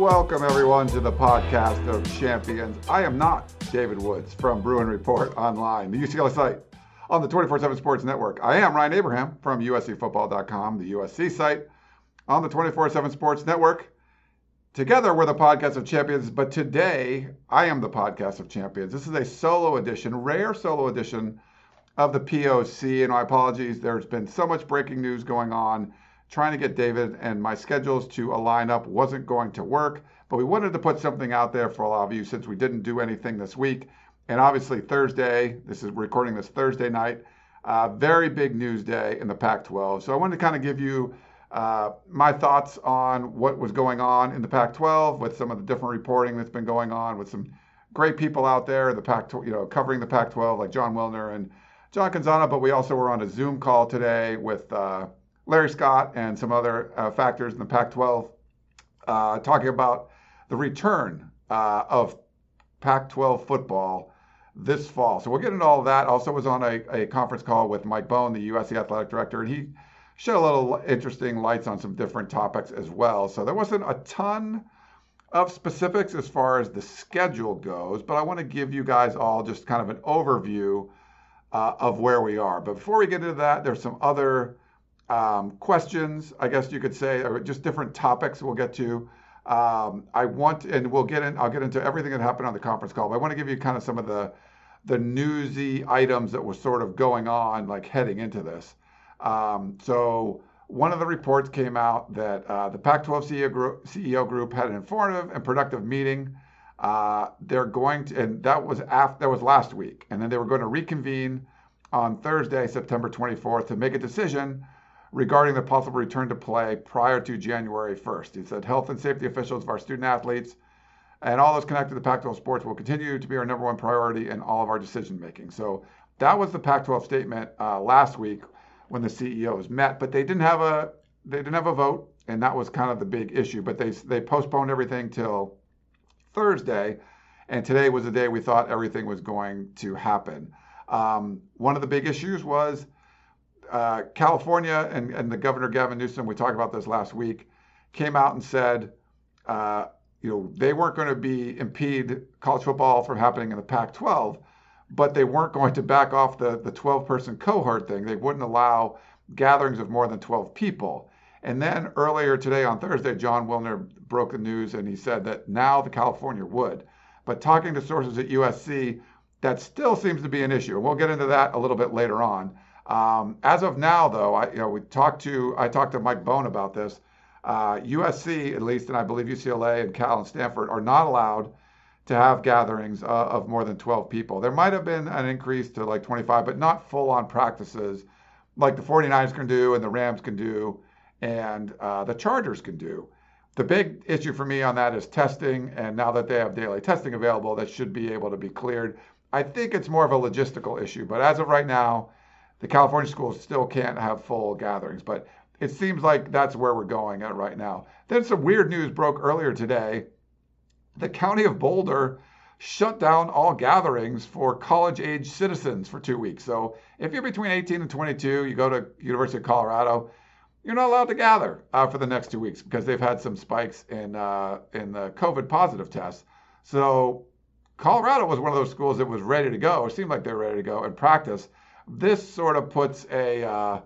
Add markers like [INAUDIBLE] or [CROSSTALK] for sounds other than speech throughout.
Welcome, everyone, to the podcast of champions. I am not David Woods from Bruin Report Online, the UCLA site on the 24 7 Sports Network. I am Ryan Abraham from USCFootball.com, the USC site on the 24 7 Sports Network. Together, we're the podcast of champions, but today I am the podcast of champions. This is a solo edition, rare solo edition of the POC. And my apologies, there's been so much breaking news going on trying to get David and my schedules to align up wasn't going to work, but we wanted to put something out there for a lot of you since we didn't do anything this week. And obviously, Thursday, this is recording this Thursday night, uh, very big news day in the Pac 12. So I wanted to kind of give you uh, my thoughts on what was going on in the Pac 12 with some of the different reporting that's been going on with some great people out there, the Pac-12, you know, covering the Pac 12 like Jon Wilner and John Canzano. But we also were on a Zoom call today with uh, Larry Scott and some other uh, factors in the Pac 12 uh, talking about the return uh, of Pac 12 football this fall. So we'll get into all of that. Also, was on a, a conference call with Mike Bohn, the USC athletic director, and he shed a little interesting lights on some different topics as well. So there wasn't a ton of specifics as far as the schedule goes, but I want to give you guys all just kind of an overview uh, of where we are. But before we get into that, there's some other um, questions, I guess you could say, or just different topics we'll get to. Um, I want, and we'll get in. I'll get into everything that happened on the conference call. But I want to give you kind of some of the the newsy items that were sort of going on, like heading into this. Um, so one of the reports came out that uh, the Pac-12 CEO group, CEO group had an informative and productive meeting. Uh, they're going to, and that was after that was last week, and then they were going to reconvene on Thursday, September 24th, to make a decision regarding the possible return to play prior to January 1st. He said health and safety officials of our student athletes and all those connected to Pac 12 sports will continue to be our number one priority in all of our decision making. So that was the Pac 12 statement uh, last week when the CEOs met, but they didn't have a they didn't have a vote, and that was kind of the big issue. But they they postponed everything till Thursday, and today was the day we thought everything was going to happen. Um, one of the big issues was uh, California and, and the governor Gavin Newsom, we talked about this last week, came out and said, uh, you know, they weren't going to be impede college football from happening in the Pac-12, but they weren't going to back off the the 12-person cohort thing. They wouldn't allow gatherings of more than 12 people. And then earlier today on Thursday, Jon Wilner broke the news and he said that now the California would. But talking to sources at USC, that still seems to be an issue. And we'll get into that a little bit later on. Um, as of now, though, I, you know, we talked to I talked to Mike Bohn about this. Uh, USC, at least, and I believe UCLA and Cal and Stanford are not allowed to have gatherings uh, of more than 12 people. There might have been an increase to like 25, but not full-on practices like the 49ers can do and the Rams can do and uh, the Chargers can do. The big issue for me on that is testing, and now that they have daily testing available, that should be able to be cleared. I think it's more of a logistical issue, but as of right now, the California schools still can't have full gatherings, but it seems like that's where we're going at right now. Then some weird news broke earlier today. The county of Boulder shut down all gatherings for college age citizens for two weeks. So if you're between 18 and 22, you go to University of Colorado, you're not allowed to gather uh, for the next two weeks because they've had some spikes in uh, in the COVID positive tests. So Colorado was one of those schools that was ready to go. It seemed like they were ready to go and practice this sort of puts a uh,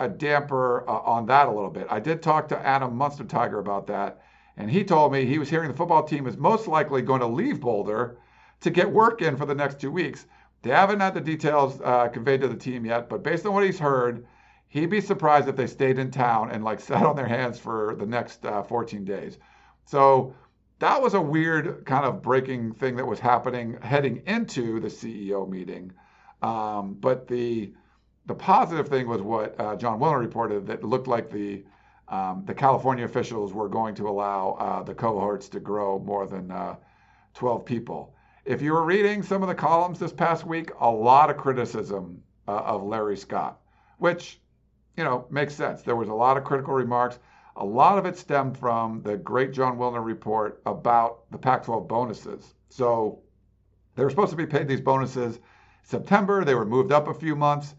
a damper uh, on that a little bit. I did talk to Adam Munsterteiger about that, and he told me he was hearing the football team is most likely going to leave Boulder to get work in for the next two weeks. They haven't had the details uh, conveyed to the team yet, but based on what he's heard, he'd be surprised if they stayed in town and like [LAUGHS] sat on their hands for the next uh, 14 days. So that was a weird kind of breaking thing that was happening heading into the CEO meeting. Um, but the the positive thing was what uh, Jon Wilner reported that looked like the um, the California officials were going to allow uh, the cohorts to grow more than uh, 12 people. If you were reading some of the columns this past week, a lot of criticism uh, of Larry Scott, which you know makes sense. There was a lot of critical remarks. A lot of it stemmed from the great Jon Wilner report about the Pac-12 bonuses. So they were supposed to be paid these bonuses September. They were moved up a few months.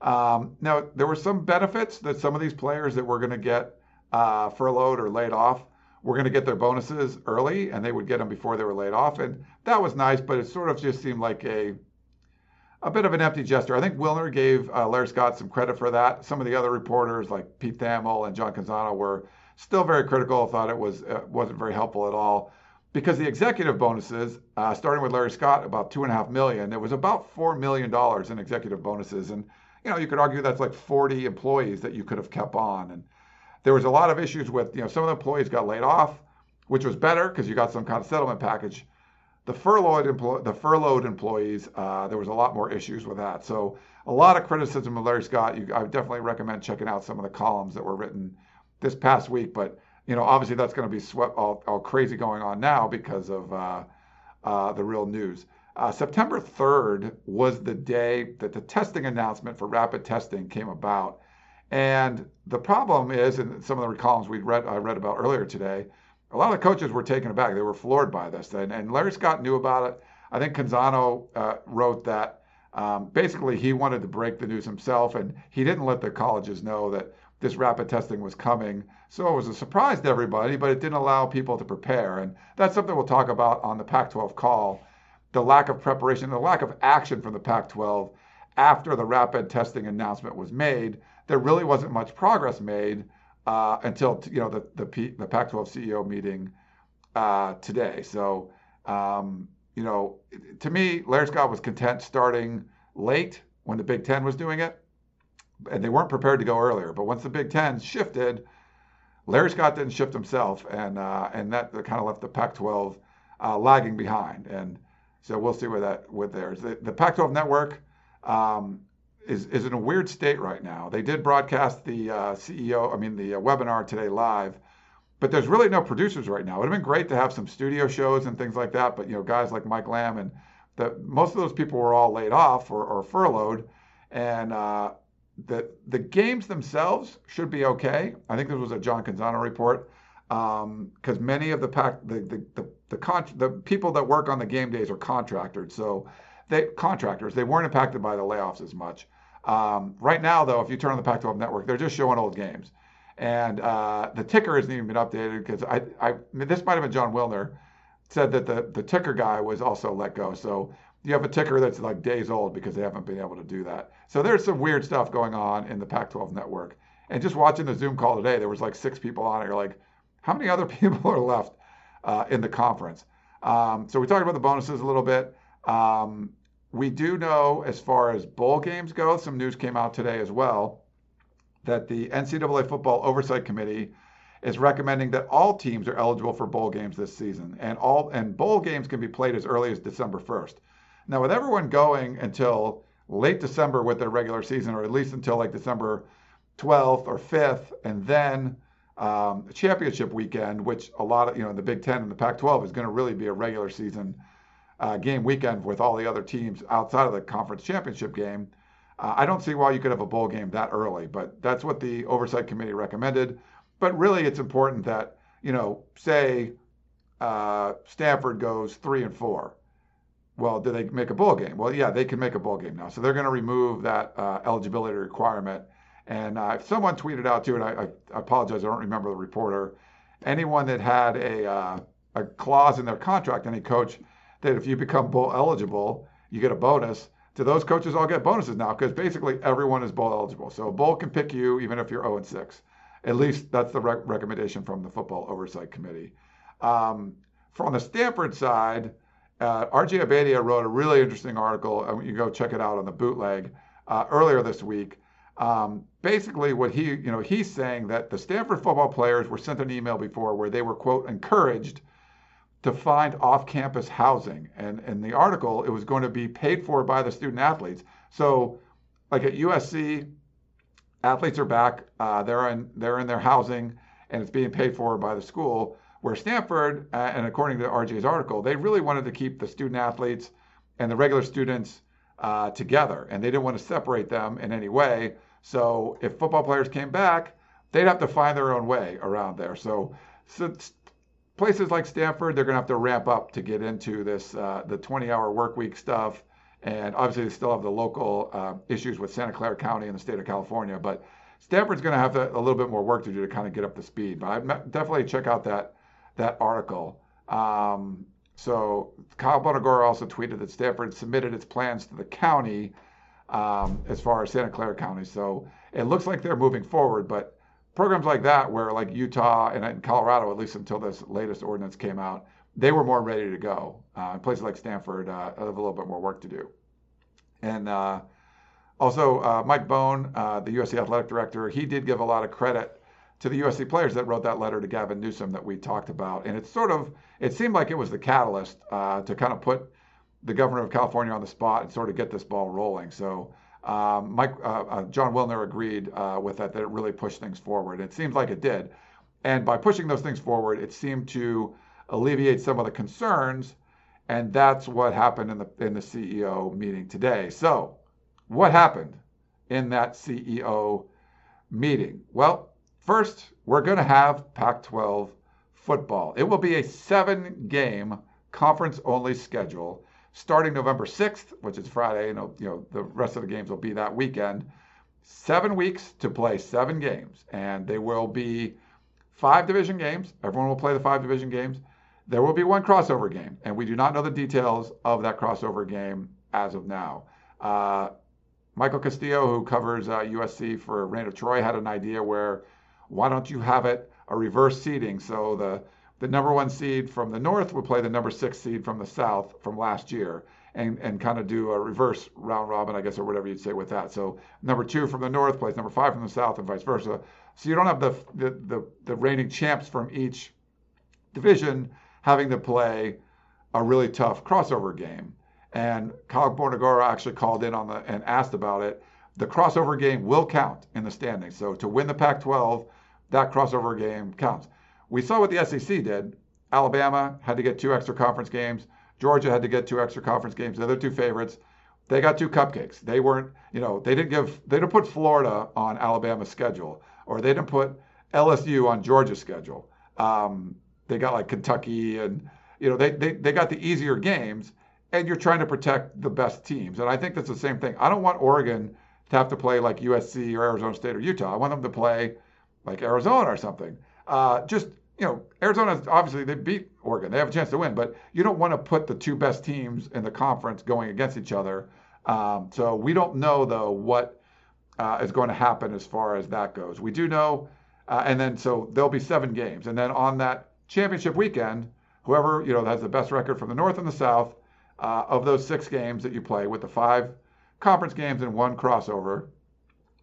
Um, now, there were some benefits that some of these players that were going to get uh, furloughed or laid off were going to get their bonuses early, and they would get them before they were laid off, and that was nice. But it sort of just seemed like a a bit of an empty gesture. I think Wilner gave uh, Larry Scott some credit for that. Some of the other reporters, like Pete Thamel and John Canzano, were still very critical. Thought it was uh, wasn't very helpful at all because the executive bonuses, uh, starting with Larry Scott, about two and a half million. There was about four million dollars in executive bonuses, and you know, you could argue that's like 40 employees that you could have kept on. And there was a lot of issues with, you know, some of the employees got laid off, which was better because you got some kind of settlement package. The furloughed, the furloughed employees, uh, there was a lot more issues with that. So a lot of criticism of Larry Scott. You, I definitely recommend checking out some of the columns that were written this past week. But you know, obviously that's going to be swept all, all, crazy going on now because of uh, uh, the real news. Uh, September 3rd was the day that the testing announcement for rapid testing came about. And the problem is, in some of the columns we read, I read about earlier today, a lot of the coaches were taken aback. They were floored by this. And, and Larry Scott knew about it. I think Canzano uh, wrote that um, basically he wanted to break the news himself, and he didn't let the colleges know that this rapid testing was coming. So it was a surprise to everybody, but it didn't allow people to prepare. And that's something we'll talk about on the Pac 12 call the lack of preparation, the lack of action from the Pac 12 after the rapid testing announcement was made. There really wasn't much progress made uh, until you know the the, P, the Pac-12 CEO meeting uh, today. So um, you know, to me, Larry Scott was content starting late when the Big Ten was doing it, and they weren't prepared to go earlier. But once the Big Ten shifted, Larry Scott didn't shift himself, and uh, and that, kind of left the Pac-12 uh, lagging behind. And so we'll see where that with theirs. The, the Pac-12 network um, is is in a weird state right now. They did broadcast the uh, CEO, I mean the uh, webinar today live, but there's really no producers right now. It would have been great to have some studio shows and things like that, but you know guys like Mike Yam and the most of those people were all laid off or, or furloughed, and uh, the the games themselves should be okay. I think this was a John Canzano report because um, many of the pack the the the the, con- the people that work on the game days are contractors, so they contractors they weren't impacted by the layoffs as much. Um, right now, though, if you turn on the Pac-12 network, they're just showing old games, and uh, the ticker hasn't even been updated because I, I, I this might have been Jon Wilner said that the the ticker guy was also let go. So you have a ticker that's like days old because they haven't been able to do that. So there's some weird stuff going on in the Pac-12 network. And just watching the Zoom call today, there was like six people on it. You're like, how many other [LAUGHS] people are left uh, in the conference? Um, so we talked about the bonuses a little bit. Um, we do know, as far as bowl games go, some news came out today as well that the NCAA Football Oversight Committee is recommending that all teams are eligible for bowl games this season, and all and bowl games can be played as early as December 1st. Now, with everyone going until late December with their regular season, or at least until like December 12th or 5th, and then um, championship weekend, which a lot of, you know, the Big Ten and the Pac 12 is going to really be a regular season uh, game weekend with all the other teams outside of the conference championship game. Uh, I don't see why you could have a bowl game that early, but that's what the oversight committee recommended. But really, it's important that, you know, say uh, Stanford goes three and four. Well, do they make a bowl game? Well, yeah, they can make a bowl game now. So they're going to remove that uh, eligibility requirement and uh, someone tweeted out too, and I, I, apologize, I don't remember the reporter. Anyone that had a uh, a clause in their contract, any coach, that if you become bowl eligible, you get a bonus. Do those coaches all get bonuses now? Because basically everyone is bowl eligible. So a bowl can pick you even if you're 0 and 6. At least that's the rec- recommendation from the Football Oversight Committee. Um, from the Stanford side, uh, RJ Abeytia wrote a really interesting article. you go check it out on the bootleg uh, earlier this week um, basically, what he, you know, he's saying that the Stanford football players were sent an email before where they were quote encouraged to find off-campus housing, and in the article, it was going to be paid for by the student athletes. So like at USC, athletes are back. Uh, they're in they're in their housing, and it's being paid for by the school. Where Stanford, uh, and according to RJ's article, they really wanted to keep the student athletes and the regular students uh, together, and they didn't want to separate them in any way. So if football players came back, they'd have to find their own way around there. So, so places like Stanford, they're going to have to ramp up to get into this uh, the 20-hour work week stuff. And obviously, they still have the local uh, issues with Santa Clara County and the state of California. But Stanford's going to have a little bit more work to do to kind of get up to speed. But I definitely check out that that article. Um, so Kyle Bonagura also tweeted that Stanford submitted its plans to the county um, as far as Santa Clara County. So it looks like they're moving forward, but programs like that, where like Utah and, Colorado, at least until this latest ordinance came out, they were more ready to go. Uh, places like Stanford uh, have a little bit more work to do. And uh, also, uh, Mike Bohn, uh, the USC athletic director, he did give a lot of credit to the USC players that wrote that letter to Gavin Newsom that we talked about. And it's sort of, it seemed like it was the catalyst uh, to kind of put the governor of California on the spot and sort of get this ball rolling. So um, Mike, uh, uh, Jon Wilner agreed uh, with that, that it really pushed things forward. It seems like it did. And by pushing those things forward, it seemed to alleviate some of the concerns. And that's what happened in the, in the CEO meeting today. So, what happened in that CEO meeting? Well, First, we're going to have Pac 12 football. It will be a seven game conference only schedule starting November 6th, which is Friday. Know, you know, the rest of the games will be that weekend. Seven weeks to play seven games, and they will be five division games. Everyone will play the five division games. There will be one crossover game, and we do not know the details of that crossover game as of now. Uh, Michael Castillo, who covers uh, USC for Reign of Troy, had an idea where why don't you have it a reverse seeding? So the the number one seed from the north would play the number six seed from the south from last year and, and kind of do a reverse round robin, I guess, or whatever you'd say with that. So number two from the north plays number five from the south and vice versa. So you don't have the, the, the, the reigning champs from each division having to play a really tough crossover game. And Kyle Bonagura actually called in on the and asked about it. The crossover game will count in the standings. So to win the Pac-12, that crossover game counts. We saw what the SEC did. Alabama had to get two extra conference games. Georgia had to get two extra conference games. The other two favorites, they got two cupcakes. They weren't, you know, they didn't give, they didn't put Florida on Alabama's schedule, or they didn't put LSU on Georgia's schedule. Um, they got like Kentucky, and you know, they, they they got the easier games, and you're trying to protect the best teams. And I think that's the same thing. I don't want Oregon to have to play like USC or Arizona State or Utah. I want them to play like Arizona or something. Uh, just you know, Arizona obviously they beat Oregon. They have a chance to win, but you don't want to put the two best teams in the conference going against each other. Um, so we don't know though what uh, is going to happen as far as that goes. We do know, uh, and then so there'll be seven games, and then on that championship weekend, whoever you know has the best record from the North and the South uh, of those six games that you play with the five conference games and one crossover,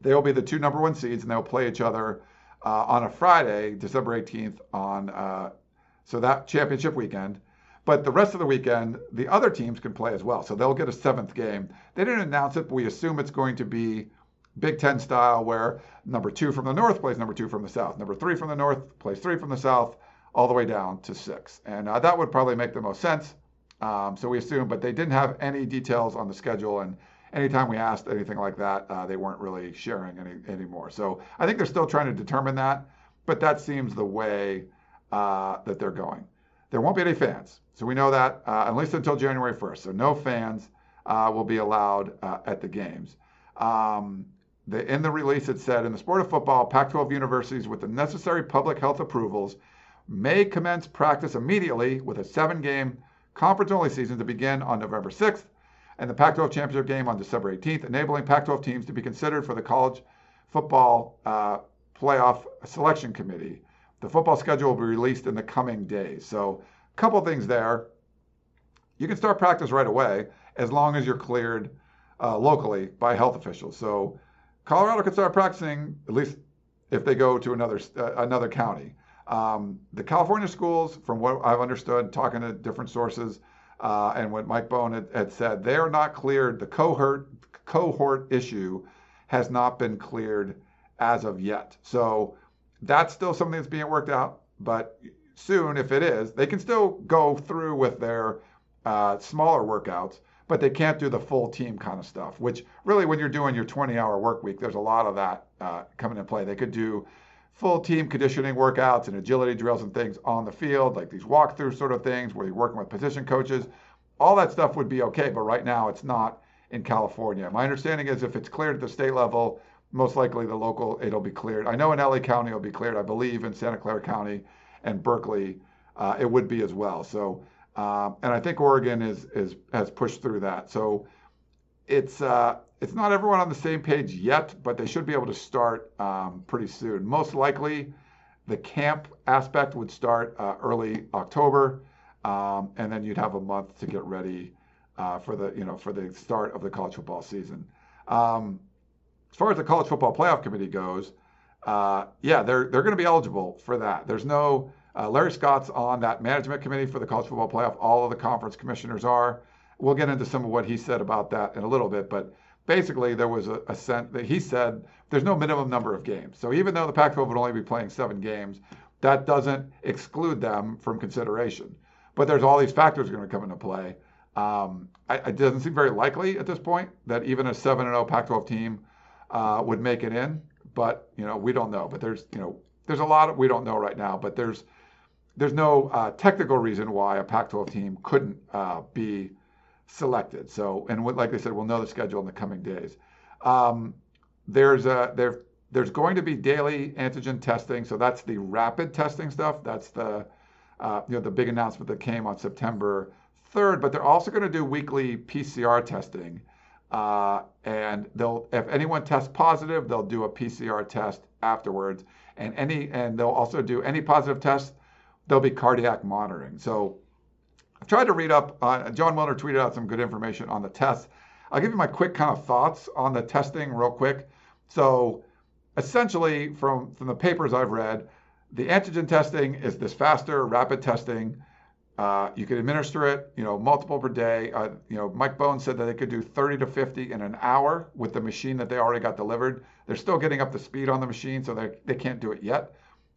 they will be the two number one seeds, and they'll play each other uh, on a Friday, December 18th, on uh, so that championship weekend. But the rest of the weekend, the other teams can play as well. So they'll get a seventh game. They didn't announce it, but we assume it's going to be Big Ten style, where number two from the north plays number two from the south, number three from the north plays three from the south, all the way down to six. And uh, that would probably make the most sense. Um, so we assume, but they didn't have any details on the schedule and anytime we asked anything like that, uh, they weren't really sharing any anymore. So I think they're still trying to determine that, but that seems the way uh, that they're going. There won't be any fans, so we know that uh, at least until January 1st. So no fans uh, will be allowed uh, at the games. Um, the, in the release, it said in the sport of football, Pac-12 universities with the necessary public health approvals may commence practice immediately with a seven-game conference-only season to begin on November 6th and the Pac 12 championship game on December 18th, enabling Pac 12 teams to be considered for the college football uh, playoff selection committee. The football schedule will be released in the coming days. So, a couple things there. You can start practice right away as long as you're cleared uh, locally by health officials. So, Colorado can start practicing at least if they go to another uh, another county. Um, the California schools, from what I've understood, talking to different sources, uh, and what Mike Bohn had, had, said, they are not cleared. The cohort cohort issue has not been cleared as of yet. So that's still something that's being worked out. But soon, if it is, they can still go through with their uh, smaller workouts, but they can't do the full team kind of stuff. Which really, when you're doing your 20-hour work week, there's a lot of that uh, coming into play. They could do full team conditioning workouts and agility drills and things on the field, like these walkthrough sort of things where you're working with position coaches. All that stuff would be okay, but right now it's not in California. My understanding is if it's cleared at the state level, most likely the local it'll be cleared. I know in LA County it'll be cleared. I believe in Santa Clara County and Berkeley uh, it would be as well. So um, and I think Oregon is is has pushed through that. So it's uh, it's not everyone on the same page yet, but they should be able to start um, pretty soon. Most likely, the camp aspect would start uh, early October, um, and then you'd have a month to get ready uh, for the you know for the start of the college football season. Um, as far as the college football playoff committee goes, uh, yeah, they're they're going to be eligible for that. There's no uh, Larry Scott's on that management committee for the college football playoff. All of the conference commissioners are. We'll get into some of what he said about that in a little bit, but basically there was a, a sense that he said there's no minimum number of games. So even though the Pac-12 would only be playing seven games, that doesn't exclude them from consideration. But there's all these factors going to come into play. Um, it doesn't seem very likely at this point that even a 7 and 0 Pac-12 team uh, would make it in. But you know, we don't know. But there's you know, there's a lot of, we don't know right now. But there's there's no uh, technical reason why a Pac-12 team couldn't uh, be selected. So, and like I said, we'll know the schedule in the coming days. Um, there's a there there's going to be daily antigen testing. So that's the rapid testing stuff. That's the uh, you know the big announcement that came on September 3rd. But they're also going to do weekly PCR testing. Uh, and they'll if anyone tests positive, they'll do a PCR test afterwards. And any and they'll also do any positive test. There'll be cardiac monitoring. So tried to read up. Uh, Jon Wilner tweeted out some good information on the tests. I'll give you my quick kind of thoughts on the testing real quick. So essentially, from from the papers I've read, the antigen testing is this faster, rapid testing. Uh, you can administer it, you know, multiple per day. Uh, you know, Mike Bohn said that they could do 30 to 50 in an hour with the machine that they already got delivered. They're still getting up to speed on the machine, so they they can't do it yet.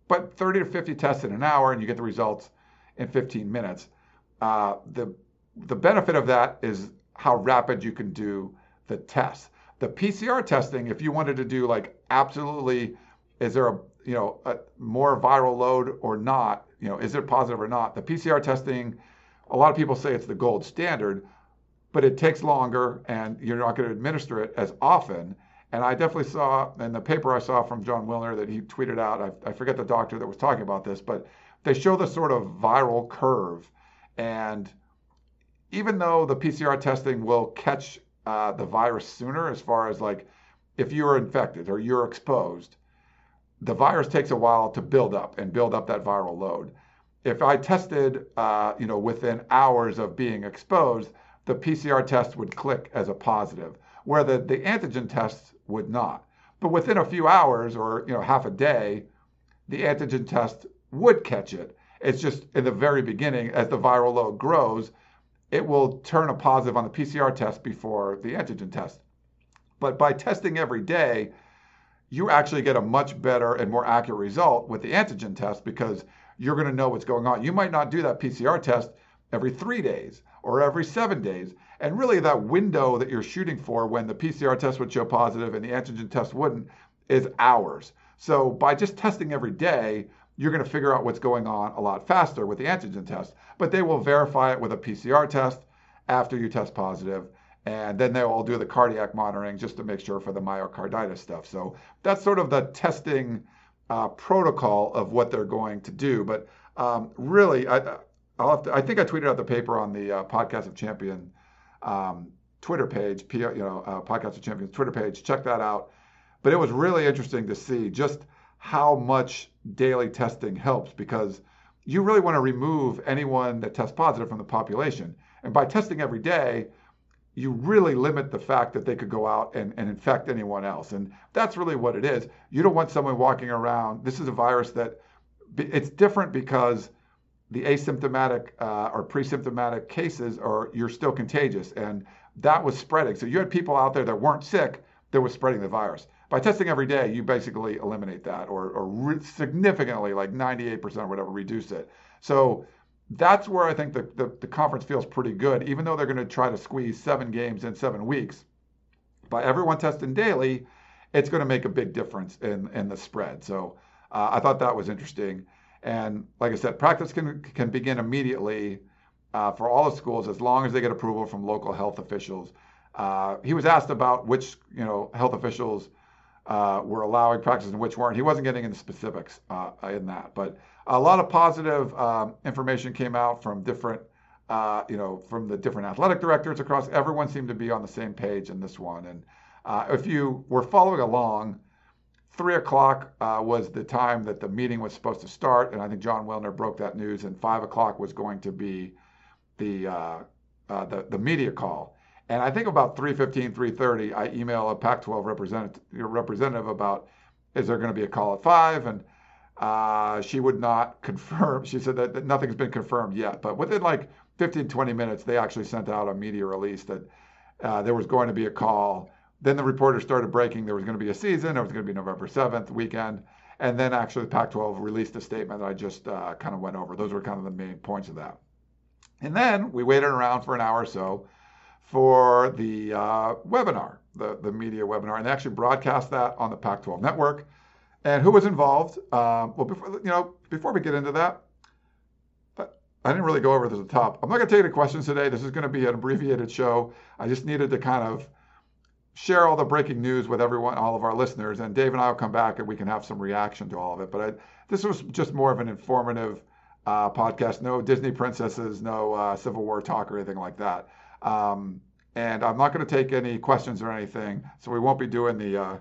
But 30 to 50 tests in an hour, and you get the results in 15 minutes. Uh, the the benefit of that is how rapid you can do the test. The PCR testing, if you wanted to do like absolutely, is there a you know a more viral load or not? You know, is it positive or not? The PCR testing, a lot of people say it's the gold standard, but it takes longer and you're not going to administer it as often. And I definitely saw in the paper I saw from Jon Wilner that he tweeted out, I, I forget the doctor that was talking about this, but they show the sort of viral curve and even though the PCR testing will catch uh, the virus sooner, as far as like if you're infected or you're exposed, the virus takes a while to build up and build up that viral load. If I tested, uh, you know, within hours of being exposed, the PCR test would click as a positive, where the, the antigen test would not. But within a few hours or you know half a day, the antigen test would catch it it's just in the very beginning, as the viral load grows, it will turn a positive on the PCR test before the antigen test. But by testing every day, you actually get a much better and more accurate result with the antigen test because you're going to know what's going on. You might not do that PCR test every three days or every seven days. And really, that window that you're shooting for when the PCR test would show positive and the antigen test wouldn't is hours. So by just testing every day, you're going to figure out what's going on a lot faster with the antigen test. But they will verify it with a PCR test after you test positive, and then they will do the cardiac monitoring just to make sure for the myocarditis stuff. So that's sort of the testing uh, protocol of what they're going to do. But um, really, I, to, I think I tweeted out the paper on the uh, Podcast of Champion um, Twitter page, you know, uh, Podcast of Champions Twitter page. Check that out. But it was really interesting to see just how much daily testing helps because you really want to remove anyone that tests positive from the population. And by testing every day, you really limit the fact that they could go out and, and infect anyone else. And that's really what it is. You don't want someone walking around. This is a virus that it's different because the asymptomatic uh, or pre-symptomatic cases are you're still contagious and that was spreading. So you had people out there that weren't sick that was spreading the virus. By testing every day, you basically eliminate that or, or re- significantly, like 98% or whatever, reduce it. So that's where I think the, the, the conference feels pretty good, even though they're going to try to squeeze seven games in seven weeks. By everyone testing daily, it's going to make a big difference in, in the spread. So uh, I thought that was interesting. And like I said, practice can, can begin immediately uh, for all the schools as long as they get approval from local health officials. Uh, he was asked about which you know health officials uh, were allowing practices and which weren't. He wasn't getting into specifics uh, in that, but a lot of positive um, information came out from different, uh, you know, from the different athletic directors across. Everyone seemed to be on the same page in this one. And uh, if you were following along, three o'clock uh, was the time that the meeting was supposed to start, and I think Jon Wilner broke that news. And five o'clock was going to be the uh, the, the media call. And I think about 3:15, 3:30, I email a Pac-12 representative, representative about is there going to be a call at five? And uh, she would not [LAUGHS] confirm. She said that, that, nothing's been confirmed yet. But within like 15, 20 minutes, they actually sent out a media release that uh, there was going to be a call. Then the reporters started breaking there was going to be a season. It was going to be November 7th weekend. And then actually the Pac 12 released a statement that I just uh, kind of went over. Those were kind of the main points of that. And then we waited around for an hour or so for the uh, webinar, the, the media webinar, and they actually broadcast that on the Pac 12 network. And who was involved? Um, well, before, you know, before we get into that, I didn't really go over this at the top. I'm not going to take any questions today. This is going to be an abbreviated show. I just needed to kind of share all the breaking news with everyone, all of our listeners. And Dave and I will come back and we can have some reaction to all of it. But I, this was just more of an informative uh, podcast. No Disney princesses, no uh, Civil War talk or anything like that. Um, and I'm not going to take any questions or anything. So we won't be doing the.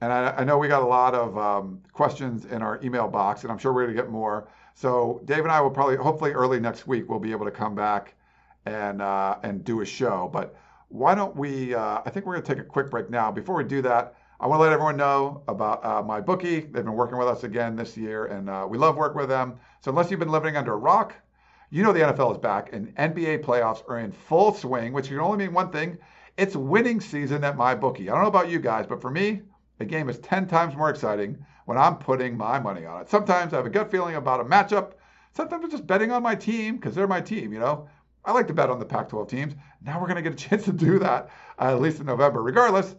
And I, I, know we got a lot of um, questions in our email box, and I'm sure we're going to get more. So Dave and I will probably, hopefully, early next week, we'll be able to come back and uh, and do a show. But why don't we? Uh, I think we're going to take a quick break now. Before we do that, I want to let everyone know about uh, my bookie. They've been working with us again this year, and uh, we love working with them. So unless you've been living under a rock, you know the NFL is back, and NBA playoffs are in full swing, which can only mean one thing: it's winning season at my bookie. I don't know about you guys, but for me, the game is 10 times more exciting when I'm putting my money on it. Sometimes I have a gut feeling about a matchup. Sometimes I'm just betting on my team because they're my team, you know. I like to bet on the Pac 12 teams. Now we're going to get a [LAUGHS] chance to do that, uh, at least in November. Regardless,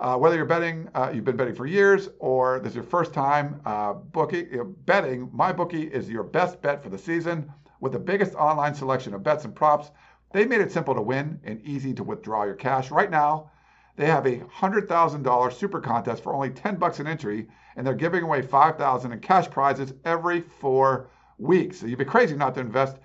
uh, whether you're betting, uh, you've been betting for years, or this is your first time uh, bookie, betting, my bookie is your best bet for the season with the biggest online selection of bets and props. They made it simple to win and easy to withdraw your cash. Right now, they have a $100,000 super contest for only 10 bucks an entry, and they're giving away 5,000 in cash prizes every four weeks. So you'd be crazy not to invest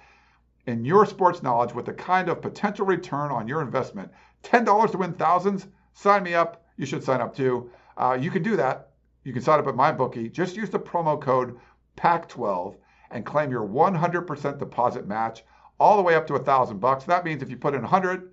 in your sports knowledge with the kind of potential return on your investment. $10 to win thousands? Sign me up. You should sign up too. Uh, you can do that. You can sign up at MyBookie. Just use the promo code PAC12 and claim your 100% deposit match all the way up to a thousand bucks. That means if you put in 100,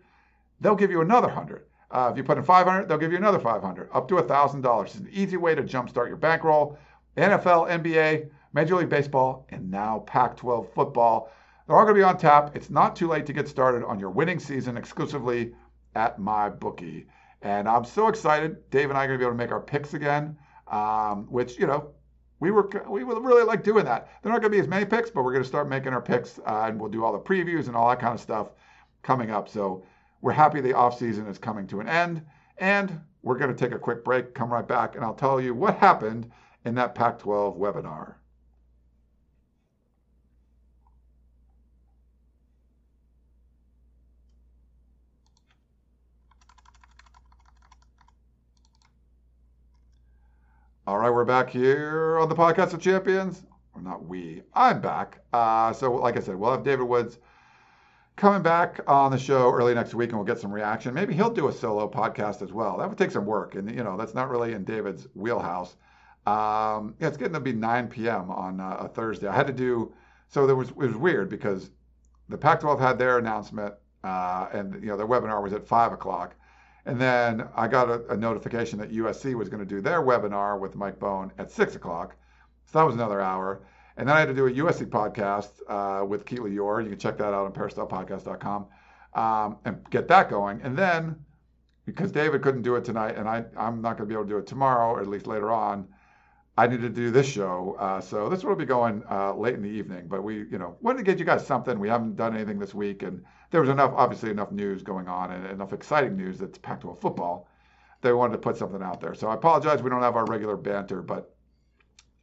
they'll give you another 100. Uh, if you put in 500, they'll give you another 500, up to $1,000. It's an easy way to jumpstart your bankroll. NFL, NBA, Major League Baseball, and now Pac 12 football. They're all going to be on tap. It's not too late to get started on your winning season exclusively at my bookie. And I'm so excited. Dave and I are going to be able to make our picks again, um, which, you know, we were we would really like doing that. There aren't going to be as many picks, but we're going to start making our picks, uh, and we'll do all the previews and all that kind of stuff coming up. So we're happy the off season is coming to an end, and we're going to take a quick break. Come right back, and I'll tell you what happened in that Pac-12 webinar. All right, we're back here on the podcast of champions. Or not we. I'm back. Uh, so, like I said, we'll have David Woods coming back on the show early next week, and we'll get some reaction. Maybe he'll do a solo podcast as well. That would take some work, and you know that's not really in David's wheelhouse. Um, yeah, it's getting to be 9 p.m. on uh, a Thursday. I had to do so. There was it was weird because the Pac-12 had their announcement, uh, and you know their webinar was at five o'clock. And then I got a, a notification that USC was going to do their webinar with Mike Bohn at six o'clock. So that was another hour. And then I had to do a USC podcast uh, with Keely Eure. You can check that out on peristylepodcast.com um, and get that going. And then, because David couldn't do it tonight, and I, I'm not going to be able to do it tomorrow, or at least later on, I need to do this show. Uh, so this will be going uh, late in the evening. But we, you know, wanted to get you guys something. We haven't done anything this week, and there was enough, obviously, enough news going on and enough exciting news that's Pac-12 football. They wanted to put something out there. So I apologize. We don't have our regular banter, but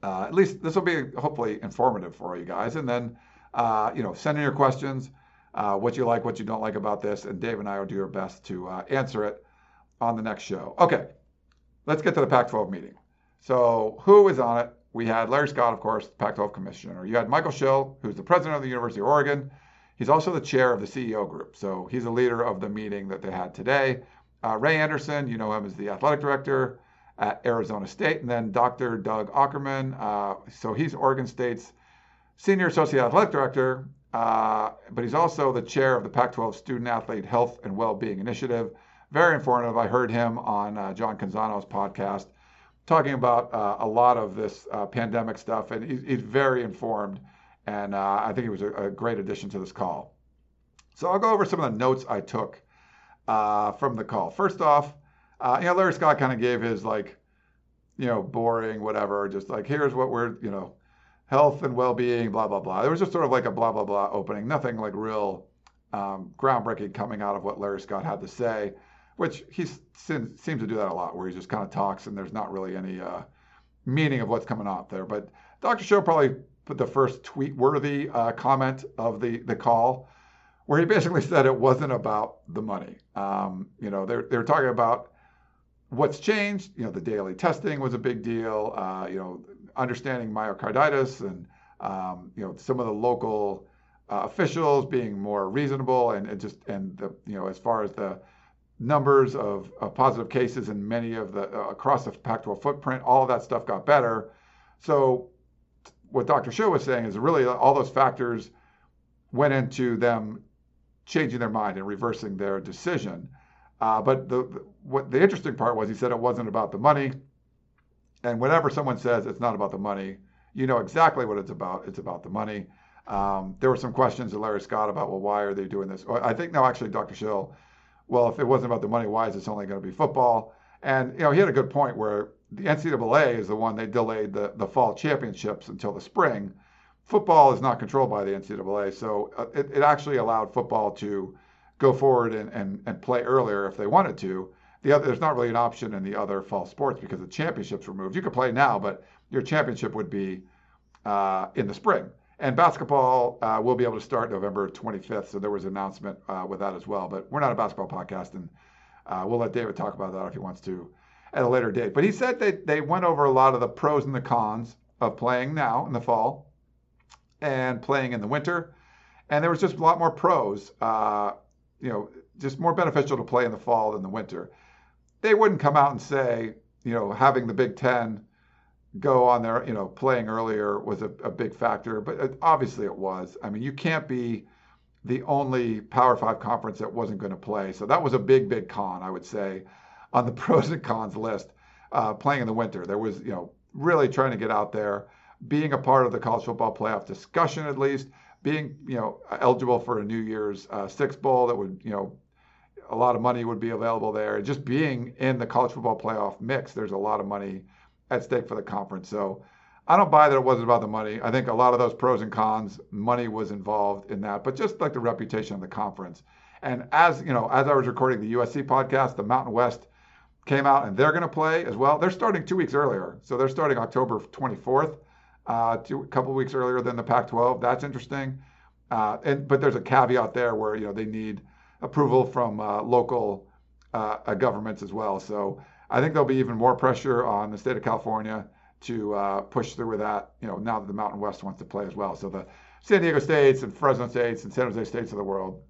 uh, at least this will be hopefully informative for you guys. And then, uh, you know, send in your questions, uh, what you like, what you don't like about this, and Dave and I will do our best to uh, answer it on the next show. Okay, let's get to the Pac-12 meeting. So who was on it? We had Larry Scott, of course, Pac-12 commissioner. You had Michael Schill, who's the president of the University of Oregon. He's also the chair of the CEO group. So he's a leader of the meeting that they had today. Uh, Ray Anderson, you know him as the athletic director at Arizona State. And then Dr. Doug Aukerman, Uh, so he's Oregon State's senior associate athletic director, uh, but he's also the chair of the Pac 12 Student Athlete Health and Wellbeing Initiative. Very informative. I heard him on uh, John Canzano's podcast talking about uh, a lot of this uh, pandemic stuff, and he's, he's very informed. And uh, I think he was a, a, great addition to this call. So I'll go over some of the notes I took uh, from the call. First off, uh, you know, Larry Scott kind of gave his like, you know, boring whatever, just like here's what we're, you know, health and well-being, blah blah blah. There was just sort of like a blah blah blah opening, nothing like real um, groundbreaking coming out of what Larry Scott had to say which he seems to do that a lot, where he just kind of talks and there's not really any uh, meaning of what's coming out there. But Dr. Schill probably put the first tweet-worthy uh, comment of the the call, where he basically said it wasn't about the money. Um, you know, they're they're talking about what's changed. You know, the daily testing was a big deal. Uh, you know, understanding myocarditis and um, you know some of the local uh, officials being more reasonable and, and just and the you know as far as the numbers of, of positive cases in many of the uh, across the Pac-12 footprint. All of that stuff got better. So what Dr. Schill was saying is really all those factors went into them changing their mind and reversing their decision. Uh, but the, what the interesting part was he said it wasn't about the money. And whenever someone says it's not about the money, you know exactly what it's about. It's about the money. Um, there were some questions to Larry Scott about, well, why are they doing this? I think no, actually, Dr. Schill well, if it wasn't about the money, why is this only going to be football? And you know, he had a good point where the NCAA is the one they delayed the, the fall championships until the spring. Football is not controlled by the NCAA, so uh, it, it actually allowed football to go forward and, and, and play earlier if they wanted to. The other, there's not really an option in the other fall sports because the championships were moved. You could play now, but your championship would be uh, in the spring. And basketball uh, will be able to start November 25th. So there was an announcement uh, with that as well. But we're not a basketball podcast, and uh, we'll let David talk about that if he wants to at a later date. But he said that they went over a lot of the pros and the cons of playing now in the fall and playing in the winter. And there was just a lot more pros, uh, you know, just more beneficial to play in the fall than the winter. They wouldn't come out and say, you know, having the Big Ten go on there, you know, playing earlier was a, a big factor, but it, obviously it was. I mean, you can't be the only Power Five conference that wasn't going to play. So that was a big, big con, I would say, on the [LAUGHS] pros and cons list. Uh, playing in the winter, there was, you know, really trying to get out there, being a part of the college football playoff discussion at least, being, you know, eligible for a New Year's uh, Six Bowl that would, you know, a lot of money would be available there. Just being in the college football playoff mix, there's a lot of money at stake for the conference. So I don't buy that it wasn't about the money. I think a lot of those pros and cons, money was involved in that, but just like the reputation of the conference. And as you know, as I was recording the USC podcast, the Mountain West came out and they're going to play as well. They're starting two weeks earlier, so they're starting October 24th, uh, two, a couple weeks earlier than the Pac-12. That's interesting. Uh, and but there's a caveat there where you know they need approval from uh, local uh, uh, governments as well. So I think there'll be even more pressure on the state of California to uh, push through with that. You know, now that the Mountain West wants to play as well. So the San Diego States and Fresno States and San Jose States of the world,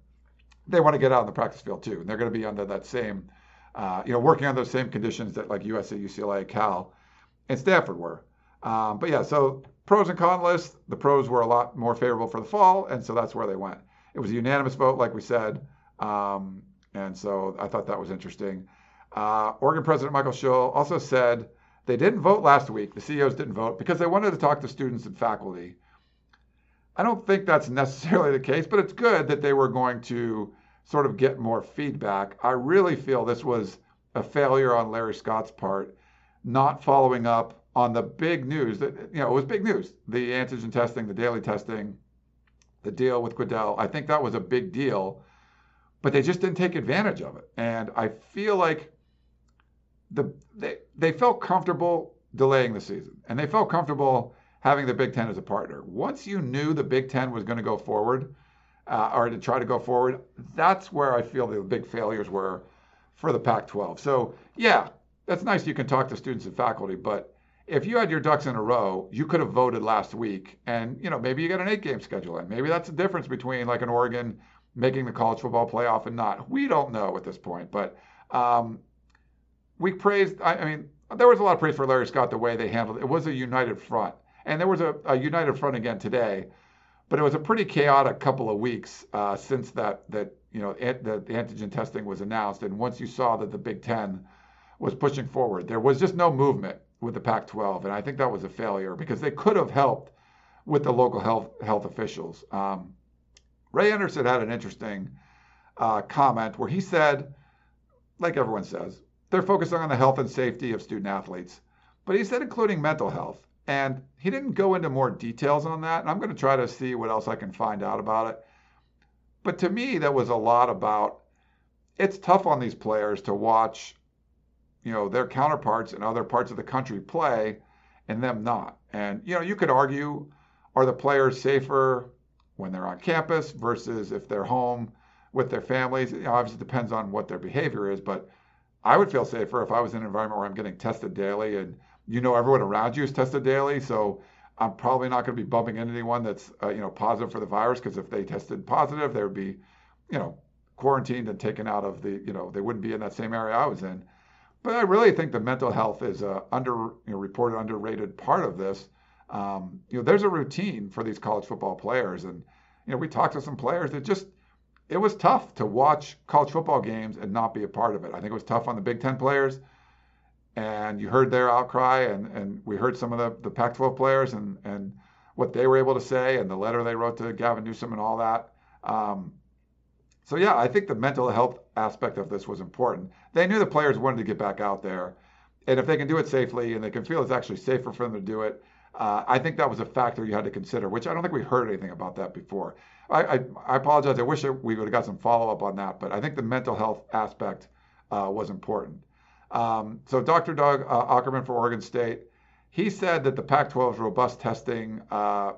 they want to get out on the practice field too, and they're going to be under that same, you know, working on those same conditions that like USC, UCLA, Cal, and Stanford were. Um, but yeah, so pros and con list, the pros were a lot more favorable for the fall, and so that's where they went. It was a unanimous vote, like we said. Um, and so I thought that was interesting. Uh, Oregon President Michael Schill also said they didn't vote last week. The CEOs didn't vote because they wanted to talk to students and faculty. I don't think that's necessarily the case, but it's good that they were going to sort of get more feedback. I really feel this was a failure on Larry Scott's part, not following up on the big news that, you know, it was big news the antigen testing, the daily testing, the deal with Quidel. I think that was a big deal but they just didn't take advantage of it. And I feel like the they they felt comfortable delaying the season, and they felt comfortable having the Big Ten as a partner. Once you knew the Big Ten was going to go forward, uh, or to try to go forward, that's where I feel the big failures were for the Pac-12. So yeah, that's nice. You can talk to students and faculty, but if you had your ducks in a row, you could have voted last week, and you know maybe you got an eight-game schedule and Maybe that's the difference between like an Oregon making the college football playoff and not. We don't know at this point, but um, we praised. I, I, mean, there was a lot of praise for Larry Scott the way they handled it. It was a united front, and there was a, a united front again today, but it was a pretty chaotic couple of weeks uh, since that that you know the, the antigen testing was announced, and once you saw that the Big Ten was pushing forward, there was just no movement with the Pac-12, and I think that was a failure because they could have helped with the local health health officials. Um, Ray Anderson had an interesting uh, comment where he said, like everyone says, they're focusing on the health and safety of student athletes. But he said, including mental health. And he didn't go into more details on that. And I'm going to try to see what else I can find out about it. But to me, that was a lot about it's tough on these players to watch, you know, their counterparts in other parts of the country play and them not. And, you know, you could argue, are the players safer when they're on campus versus if they're home with their families. It obviously depends on what their behavior is, but I would feel safer if I was in an environment where I'm getting tested daily and you know everyone around you is tested daily. So I'm probably not going to be bumping into anyone that's uh, you know positive for the virus because if they tested positive, they would be you know quarantined and taken out of the you know they wouldn't be in that same area I was in. But I really think the mental health is a under you know, reported underrated part of this um, you know, there's a routine for these college football players, and you know, we talked to some players that just it was tough to watch college football games and not be a part of it. I think it was tough on the Big Ten players, and you heard their outcry, and and we heard some of the the Pac-12 players and and what they were able to say, and the letter they wrote to Gavin Newsom and all that. Um, so yeah, I think the mental health aspect of this was important. They knew the players wanted to get back out there, and if they can do it safely and they can feel it's actually safer for them to do it, uh, I think that was a factor you had to consider, which I don't think we heard anything about that before. I, I, I apologize. I wish we would have got some follow up on that, but I think the mental health aspect uh, was important. Um, so Dr. Doug uh, Aukerman for Oregon State, he said that the Pac-12's robust testing uh,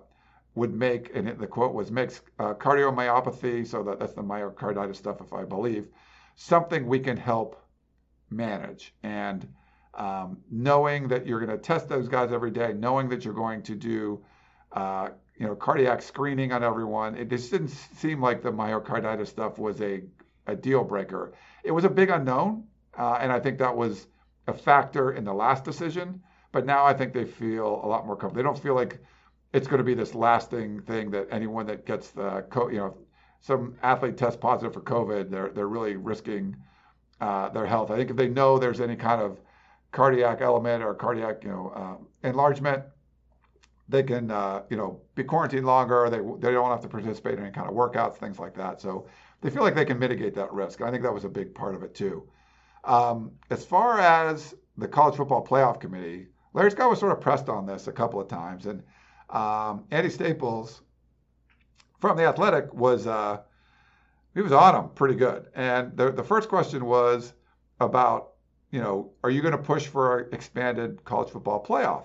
would make, and the quote was, makes uh, cardiomyopathy, so that, that's the myocarditis stuff, if I believe, something we can help manage. And um, knowing that you're going to test those guys every day, knowing that you're going to do, uh, you know, cardiac screening on everyone. It just didn't seem like the myocarditis stuff was a, a deal breaker. It was a big unknown, uh, and I think that was a factor in the last decision. But now I think they feel a lot more comfortable. They don't feel like it's going to be this lasting thing that anyone that gets the, you know, some athlete tests positive for COVID, they're they're really risking uh, their health. I think if they know there's any kind of cardiac element or cardiac, you know, uh, enlargement, they can, uh, you know, be quarantined longer. They they don't have to participate in any kind of workouts, things like that. So they feel like they can mitigate that risk. I think that was a big part of it too. Um, as far as the college football playoff committee, Larry Scott was sort of pressed on this a couple of times, and um, Andy Staples from the Athletic was uh, he was on him pretty good. And the the first question was about you know are you going to push for an expanded college football playoff?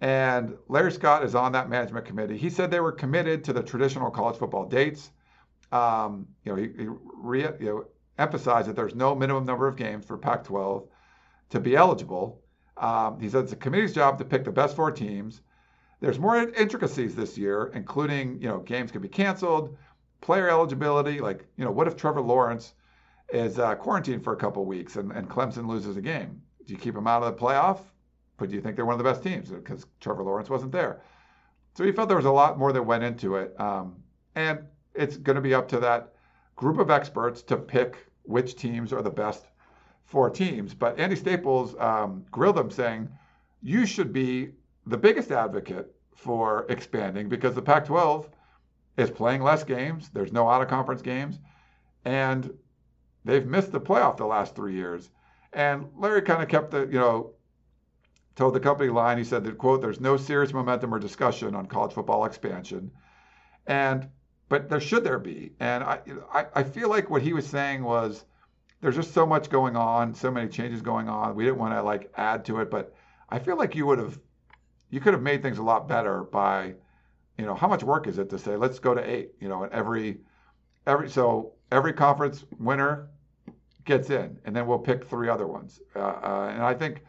And Larry Scott is on that management committee. He said they were committed to the traditional college football dates. Um, you know, he, he re, you know, emphasized that there's no minimum number of games for Pac-12 to be eligible. Um, he said it's the committee's job to pick the best four teams. There's more intricacies this year, including you know games can be canceled, player eligibility. Like you know, what if Trevor Lawrence is uh, quarantined for a couple weeks and, and Clemson loses a game? Do you keep him out of the playoff? But do you think they're one of the best teams because Trevor Lawrence wasn't there? So he felt there was a lot more that went into it, um, and it's going to be up to that group of experts to pick which teams are the best four teams. But Andy Staples um, grilled them saying, you should be the biggest advocate for expanding because the Pac 12 is playing less games. There's no out of conference games. And they've missed the playoff the last three years. And Larry kind of kept the, you know, told the company line. He said that, quote, there's no serious momentum or discussion on college football expansion. And, but there should there be. And I, I, I feel like what he was saying was there's just so much going on, so many changes going on. We didn't want to like add to it, but I feel like you would have you could have made things a lot better by, you know, how much work is it to say let's go to eight, you know, and every every so every conference winner gets in, and then we'll pick three other ones. Uh, uh, and I think,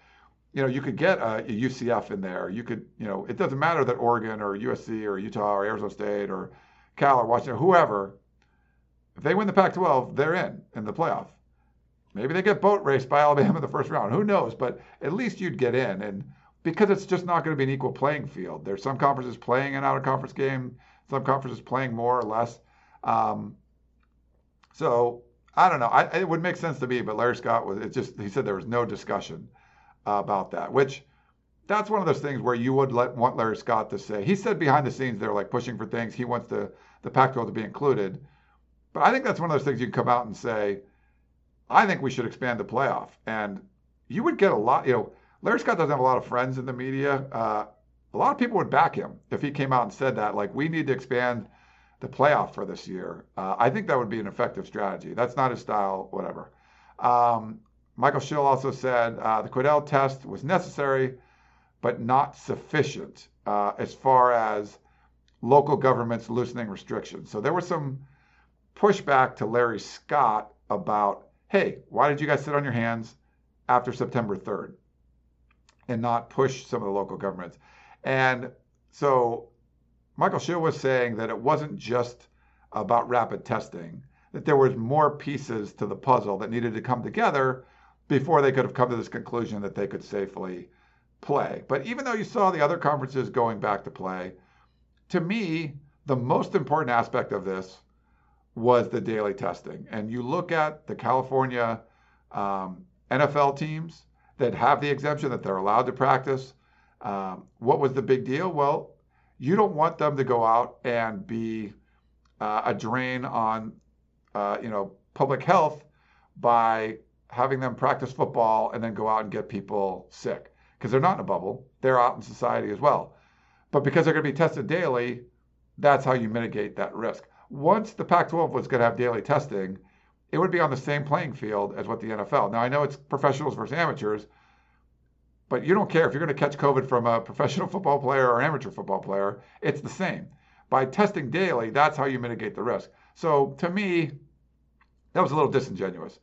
you know, you could get a, a, UCF in there. You could, you know, it doesn't matter that Oregon or USC or Utah or Arizona State or Cal or Washington, whoever, if they win the Pac-12, they're in in the playoff. Maybe they get boat raced by Alabama in the first round. Who knows? But at least you'd get in. And because it's just not going to be an equal playing field. There's some conferences playing an out of conference game, some conferences playing more or less. Um, so I don't know. I, it would make sense to me, but Larry Scott was. It just he said there was no discussion about that, which that's one of those things where you would let, want Larry Scott to say. He said behind the scenes they're like pushing for things. He wants the the Pac-12 to be included, but I think that's one of those things you can come out and say. I think we should expand the playoff, and you would get a lot. You know Larry Scott doesn't have a lot of friends in the media. Uh, a lot of people would back him if he came out and said that, like, we need to expand the playoff for this year. Uh, I think that would be an effective strategy. That's not his style, whatever. Um, Michael Schill also said uh, the Quidel test was necessary, but not sufficient uh, as far as local governments loosening restrictions. So there was some pushback to Larry Scott about, hey, why did you guys sit on your hands after September 3rd? And not push some of the local governments. And so Michael Schill was saying that it wasn't just about rapid testing, that there was more pieces to the puzzle that needed to come together before they could have come to this conclusion that they could safely play. But even though you saw the other conferences going back to play, to me, the most important aspect of this was the daily testing. And you look at the California um, NFL teams, that have the exemption, that they're allowed to practice. Um, what was the big deal? Well, you don't want them to go out and be uh, a drain on, uh, you know, public health by having them practice football and then go out and get people sick because they're not in a bubble; they're out in society as well. But because they're going to be tested daily, that's how you mitigate that risk. Once the Pac-12 was going to have daily testing, it would be on the same playing field as what the NFL. Now I know it's professionals versus amateurs, but you don't care if you're going to catch COVID from a professional [LAUGHS] football player or amateur football player. It's the same. By testing daily, that's how you mitigate the risk. So to me, that was a little disingenuous.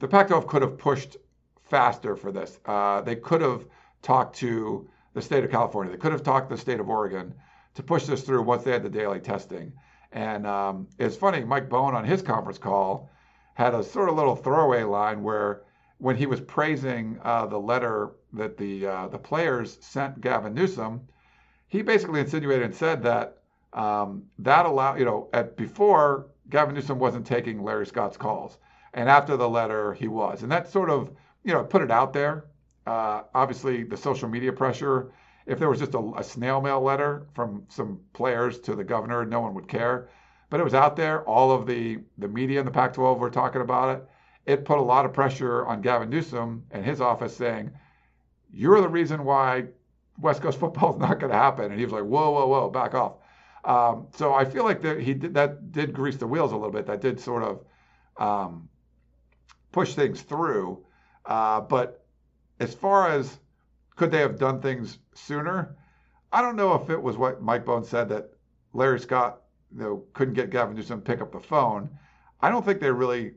The Pac-12 could have pushed faster for this. Uh, they could have talked to the state of California. They could have talked to the state of Oregon to push this through once they had the daily testing. And um, it's funny, Mike Bohn on his conference call had a sort of little throwaway line where when he was praising uh, the letter that the uh, the players sent Gavin Newsom, he basically insinuated and said that um, that allowed you know at before Gavin Newsom wasn't taking Larry Scott's calls, and after the letter he was, and that sort of you know put it out there. Uh, obviously, the social media pressure. If there was just a, a snail mail letter from some players to the governor, no one would care but it was out there. All of the, the media in the Pac 12 were talking about it. It put a lot of pressure on Gavin Newsom and his office saying, you're the reason why West Coast [LAUGHS] football is not going to happen. And he was like, whoa, whoa, whoa, back off. Um, so I feel like that he did that did grease the wheels a little bit. That did sort of um, push things through. Uh, but as far as could they have done things sooner? I don't know if it was what Mike Bohn said that Larry Scott you know, couldn't get Gavin Newsom to pick up the phone. I don't think they really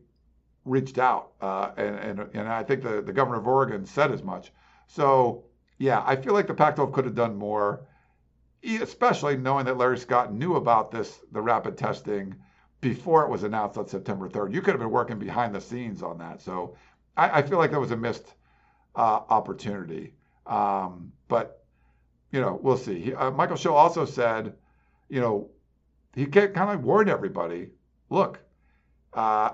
reached out, uh, and, and and I think the the governor of Oregon said as much. So yeah, I feel like the Pac-12 could have done more, especially knowing that Larry Scott knew about this the rapid testing before it was announced on September 3rd. You could have been working behind the scenes on that. So I, I feel like that was a missed uh, opportunity. Um, but you know, we'll see. He, uh, Michael Schill also said, you know, he kind of warned everybody, look, uh,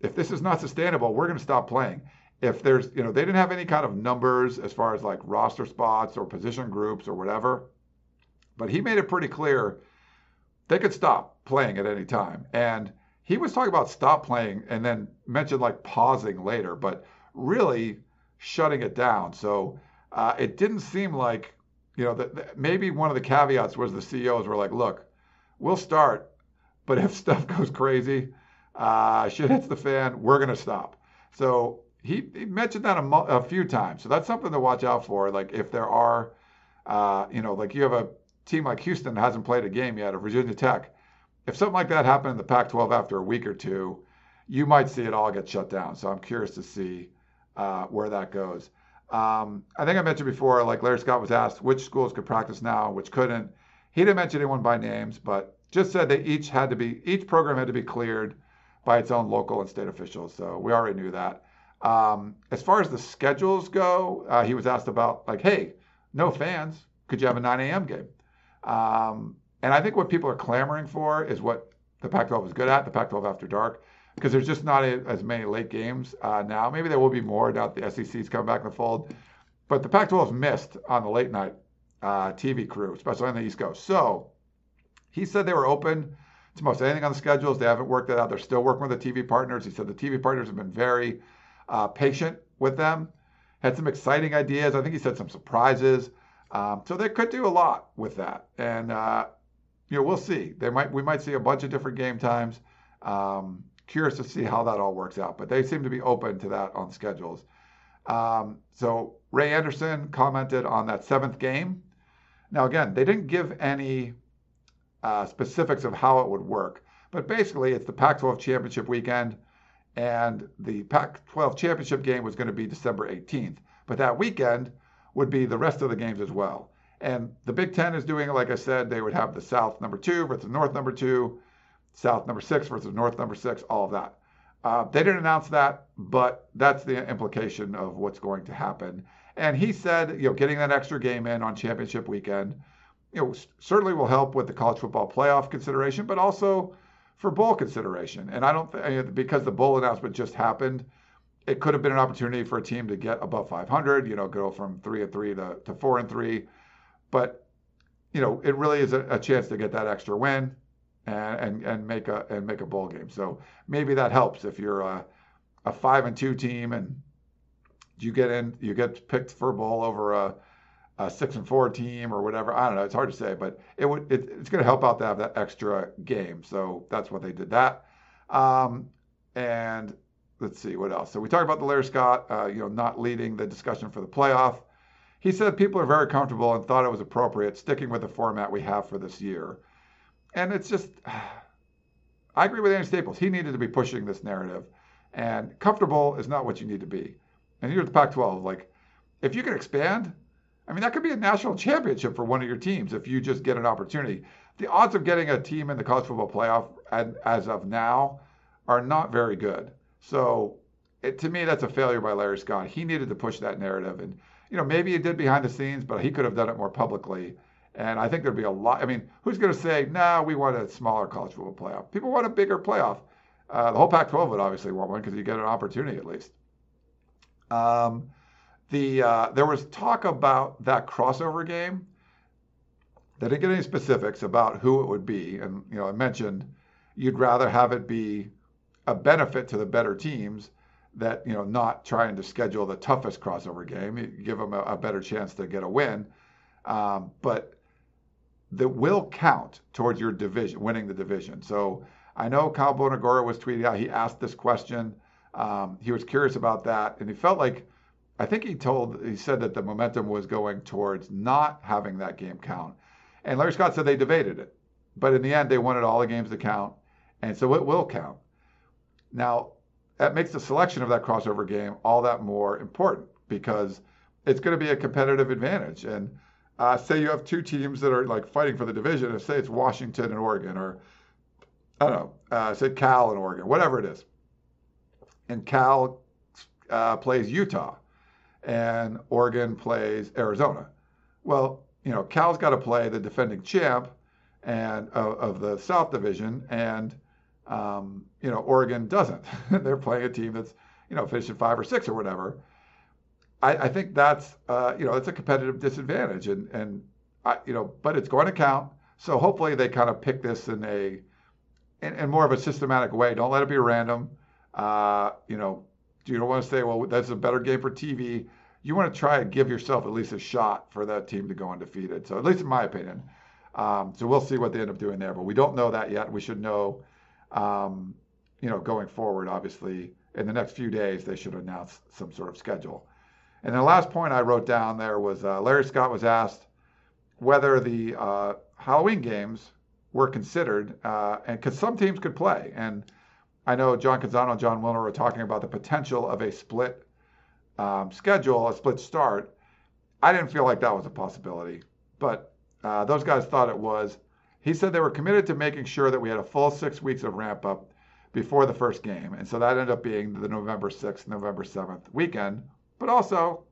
if this is not sustainable, we're going to stop playing. If there's, you know, they didn't have any kind of numbers as far as like roster spots or position groups or whatever, but he made it pretty clear they could stop playing at any time. And he was talking about stop playing and then mentioned like pausing later, but really shutting it down. So uh, it didn't seem like, you know, that maybe one of the caveats was the CEOs were like, look, we'll start, but if [LAUGHS] stuff goes crazy, uh, shit hits the fan, we're going to stop. So he, he mentioned that a, mo- a, few times. So that's something to watch out for. Like if there are, uh, you know, like you have a team like Houston that hasn't played a game yet, or Virginia Tech. If something like that happened in the Pac-12 after a week or two, you might see it all get shut down. So I'm curious to see uh, where that goes. Um, I think I mentioned before, like Larry Scott was asked which schools could practice now, which couldn't. He didn't mention anyone by names, but just said they each had to be, each program had to be cleared by its own local and state officials. So we already knew that. Um, as far as the schedules go, uh, he was asked about like, hey, no fans, could you have a 9 a.m. game? Um, and I think what people are clamoring for is what the Pac-12 is good at, the Pac-12 after dark, because there's just not a, as many late games uh, now. Maybe there will be more now that the SEC's come back in the fold. But the Pac-12's missed on the late night uh, TV crew, especially on the East Coast. So he said they were open to most anything on the schedules. They haven't worked that out. They're still working with the TV partners. He said the TV partners have been very uh, patient with them. Had some exciting ideas. I think he said some surprises. Um, so they could do a lot with that, and uh, you know we'll see. They might we might see a bunch of different game times. Um, curious to see how that all works out, but they seem to be open to that on schedules. Um, so Ray Anderson commented on that seventh game. Now again, they didn't give any uh, specifics of how it would work, but basically it's the Pac-12 championship weekend, and the Pac-12 championship game was going to be December 18th. But that weekend would be the rest of the games as well. And the Big Ten is doing like I said, they would have the South number two versus North number two, South number six versus North number six, all of that. Uh, they didn't announce that, but that's the implication of what's going to happen. And he said, you know, getting that extra game in on championship weekend, you know, certainly will help with the college football playoff consideration, but also for bowl consideration. And I don't think because the bowl announcement just happened, it could have been an opportunity for a team to get above 500, you know, go from three and three to, to four and three. But, you know, it really is a, a chance to get that extra win and, and, and make a and make a bowl game. So maybe that helps if you're a, a five and two team and you get in, you get picked for a bowl over a, a six and four team or whatever. I don't know. It's hard to say, but it would it, it's going to help out to have that extra game. So that's what they did that. Um, and let's see what else. So we talked about the Larry Scott, uh, you know, not leading the discussion for the playoff. He said people are very comfortable and thought it was appropriate sticking with the format we have for this year. And it's just, [SIGHS] I agree with Andy Staples. He needed to be pushing this narrative, and comfortable is not what you need to be. And here's the Pac-12. Like, if you can expand, I mean, that could be a national championship for one of your teams if you just get an opportunity. The odds of getting a team in the college football playoff, as of now, are not very good. So it, to me, that's a failure by Larry Scott. He needed to push that narrative, and you know maybe he did behind the scenes, but he could have done it more publicly. And I think there'd be a lot. I mean, who's going to say, "Nah, we want a smaller college football playoff"? People want a bigger playoff. Uh, the whole Pac-12 would obviously want one because you get an opportunity at least. Um, the uh, there was talk about that crossover game. They didn't get any specifics about who it would be, and you know, I mentioned you'd rather have it be a benefit to the better teams that you know not trying to schedule the toughest crossover game. You give them a, a better chance to get a win, um, but that will count towards your division, winning the division. So I know Kyle Bonagura was tweeting out. He asked this question. Um, he was curious about that, and he felt like I think he told he said that the momentum was going towards not having that game count. And Larry Scott said they debated it, but in the end they wanted all the games to count, and so it will count. Now that makes the selection of that crossover game all that more important because it's going to be a competitive advantage. And uh, say you have two teams that are like fighting for the division, and say it's Washington and Oregon, or I don't know, uh, say Cal and Oregon, whatever it is, and Cal uh, plays Utah, and Oregon plays Arizona. Well, you know, Cal's got to play the defending champ and of, of the South Division, and um, you know, Oregon doesn't. [LAUGHS] They're playing a team that's, you know, finishing five or six or whatever. I, I think that's, uh, you know, it's a competitive disadvantage, and and I, you know, but it's going to count. So hopefully they kind of pick this in a, in, in more of a systematic way. Don't let it be random. Uh, you know, you don't want to say, well, that's a better game for TV. You want to try and give yourself at least a shot for that team to go undefeated. So at least in my opinion. Um, so we'll see what they end up doing there, but we don't know that yet. We should know um, you know, going forward, obviously, in the next few days, they should announce some sort of schedule. And the last point I wrote down there was uh, Larry Scott was asked whether the uh, Halloween games were considered, uh, and because some teams could play. And I know John Canzano and Jon Wilner were talking about the potential of a split um, schedule, a split start. I didn't feel like that was a possibility, but uh, those guys thought it was. He said they were committed to making sure that we had a full six weeks of ramp up before the first game. And so that ended up being the November 6th, November 7th weekend. But also,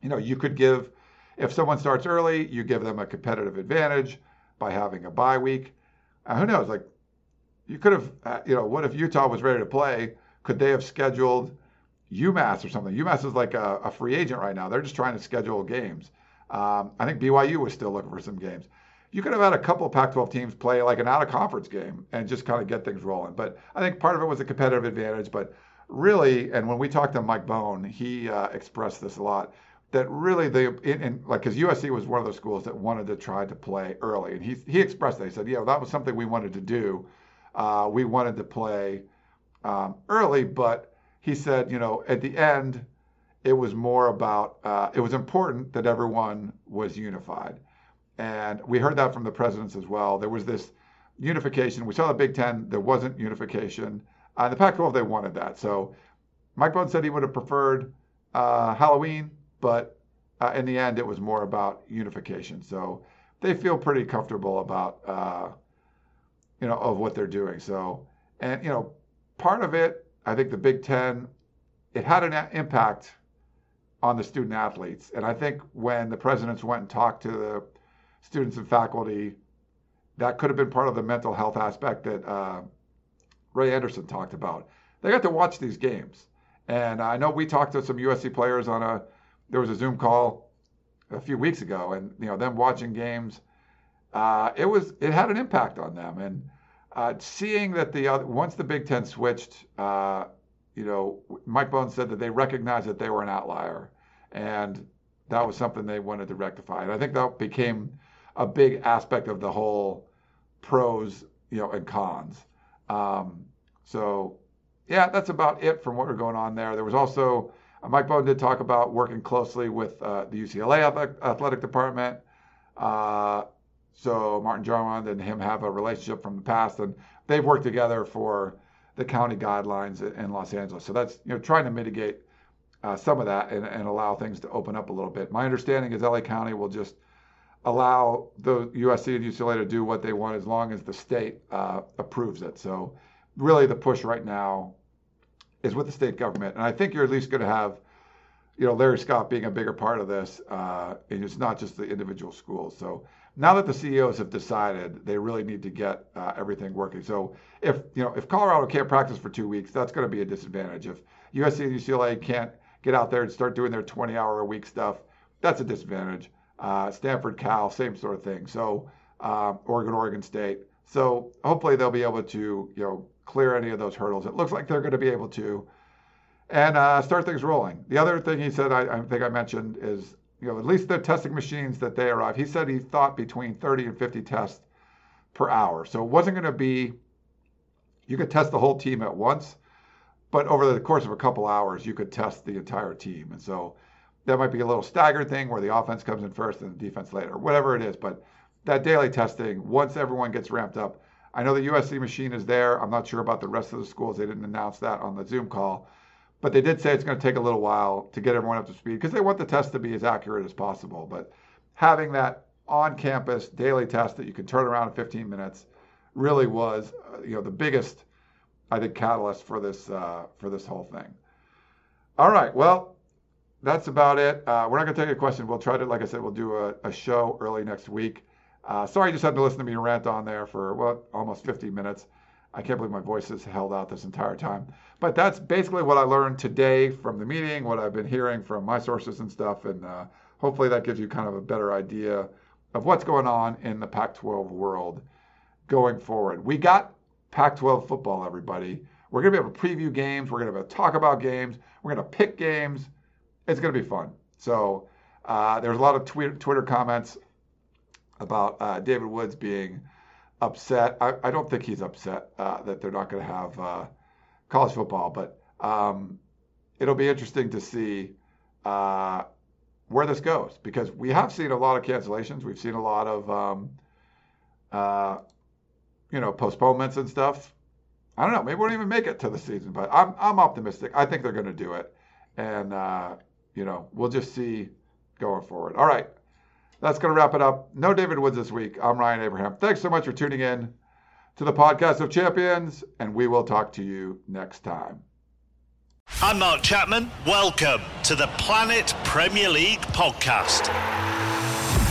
you know, you could give, if someone starts early, you give them a competitive advantage by having a bye week. Uh, who knows? Like, you could have, uh, you know, what if Utah was ready to play? Could they have scheduled UMass or something? UMass is like a, a free agent right now. They're just trying to schedule games. Um, I think BYU was still looking for some games you could have had a couple of Pac 12 teams play like an out of conference game and just kind of get things rolling. But I think part of it was a competitive advantage. But really, and when we talked to Mike Bohn, he uh, expressed this a lot that really the in, in, like because USC was one of those schools that wanted to try to play early, and he he expressed that he said, yeah, that was something we wanted to do. Uh, we wanted to play um, early, but he said, you know, at the end, it was more about uh, it was important that everyone was unified. And we heard that from the presidents as well. There was this unification. We saw the Big Ten, there wasn't unification. Uh, the Pac 12, they wanted that. So Mike Bohn said he would have preferred uh, Halloween, but uh, in the end, it was more about unification. So they feel pretty comfortable about, uh, you know, of what they're doing. So, and, you know, part of it, I think the Big Ten, it had an impact on the student athletes. And I think when the presidents went and talked to the students and faculty. That could have been part of the mental health aspect that uh, Ray Anderson talked about. They got to watch these games. And I know we talked to some USC players on a, there was a Zoom call a few weeks ago, and you know them watching games, uh, it was it had an impact on them. And uh, seeing that the other, once the Big Ten switched, uh, you know, Mike Bohn's said that they recognized that they were an outlier, and that was something they wanted to rectify. And I think that became a big aspect of the whole pros, you know, and cons. Um, so, yeah, that's about it from what we're going on there. There was also uh, Mike Bohn did talk about working closely with uh, the UCLA athletic department. So Martin Jarmond and him have a relationship from the past, and they've worked together for the county guidelines in Los Angeles. So that's you know trying to mitigate uh, some of that and, and allow things to open up a little bit. My understanding is LA County will just allow the USC and UCLA to do what they want as long as the state uh, approves it. So really the push right now is with the state government. And I think you're at least going to have, you know, Larry Scott being a bigger part of this. Uh, and it's not just the individual schools. So now that the CEOs have decided, they really need to get uh, everything working. So if, you know, if Colorado can't practice for two weeks, that's going to be a disadvantage. If USC and UCLA can't get out there and start doing their 20 hour a week stuff, that's a disadvantage. Uh, Stanford, Cal, same sort of thing. So uh, Oregon, Oregon State. So hopefully they'll be able to you know clear any of those hurdles. It looks like they're going to be able to. and uh, start things rolling. The other thing he said, I, I think I mentioned, is you know at least the testing machines that they arrive. He said he thought between 30 and 50 tests per hour. So it wasn't going to be you could test the whole team at once, but over the course of a couple hours, you could test the entire team. And so that might be a little staggered thing where the offense comes in first and the defense later, whatever it is. But that daily testing, once everyone gets ramped up, I know the USC machine is there. I'm not sure about the rest of the schools. They didn't announce that on the Zoom call. But they did say it's going to take a little while to get everyone up to speed because they want the test to be as accurate as possible. But having that on campus daily test that you can turn around in 15 minutes really was, uh, you know, the biggest, I think, catalyst for this uh, for this whole thing. All right, well, that's about it. Uh, we're not going to take a question. We'll try to, like I said, we'll do a, a show early next week. Uh, sorry, you just had to listen to me rant on there for what almost 50 minutes. I can't believe my voice has held out this entire time. But that's basically what I learned today from the meeting, what I've been hearing from my sources and stuff, and uh, hopefully that gives you kind of a better idea of what's going on in the Pac-12 world going forward. We got Pac-12 football, everybody. We're going to be able to preview games. We're going to be able to talk about games. We're going to pick games. It's going to be fun. So uh, there's a lot of Twitter comments about uh, David Woods being upset. I, I, don't think he's upset uh, that they're not going to have uh, college football, but um, it'll be interesting to see uh, where this goes because we have seen a lot of cancellations. We've seen a lot of um, uh, you know postponements and stuff. I don't know. Maybe we won't even make it to the season, but I'm I'm optimistic. I think they're going to do it, and uh, you know we'll just see going forward. All right, that's going to wrap it up. No David Woods this week. I'm Ryan Abraham. Thanks so much for tuning in to the podcast of champions, and we will talk to you next time. I'm Mark Chapman. Welcome to the Planet Premier League podcast.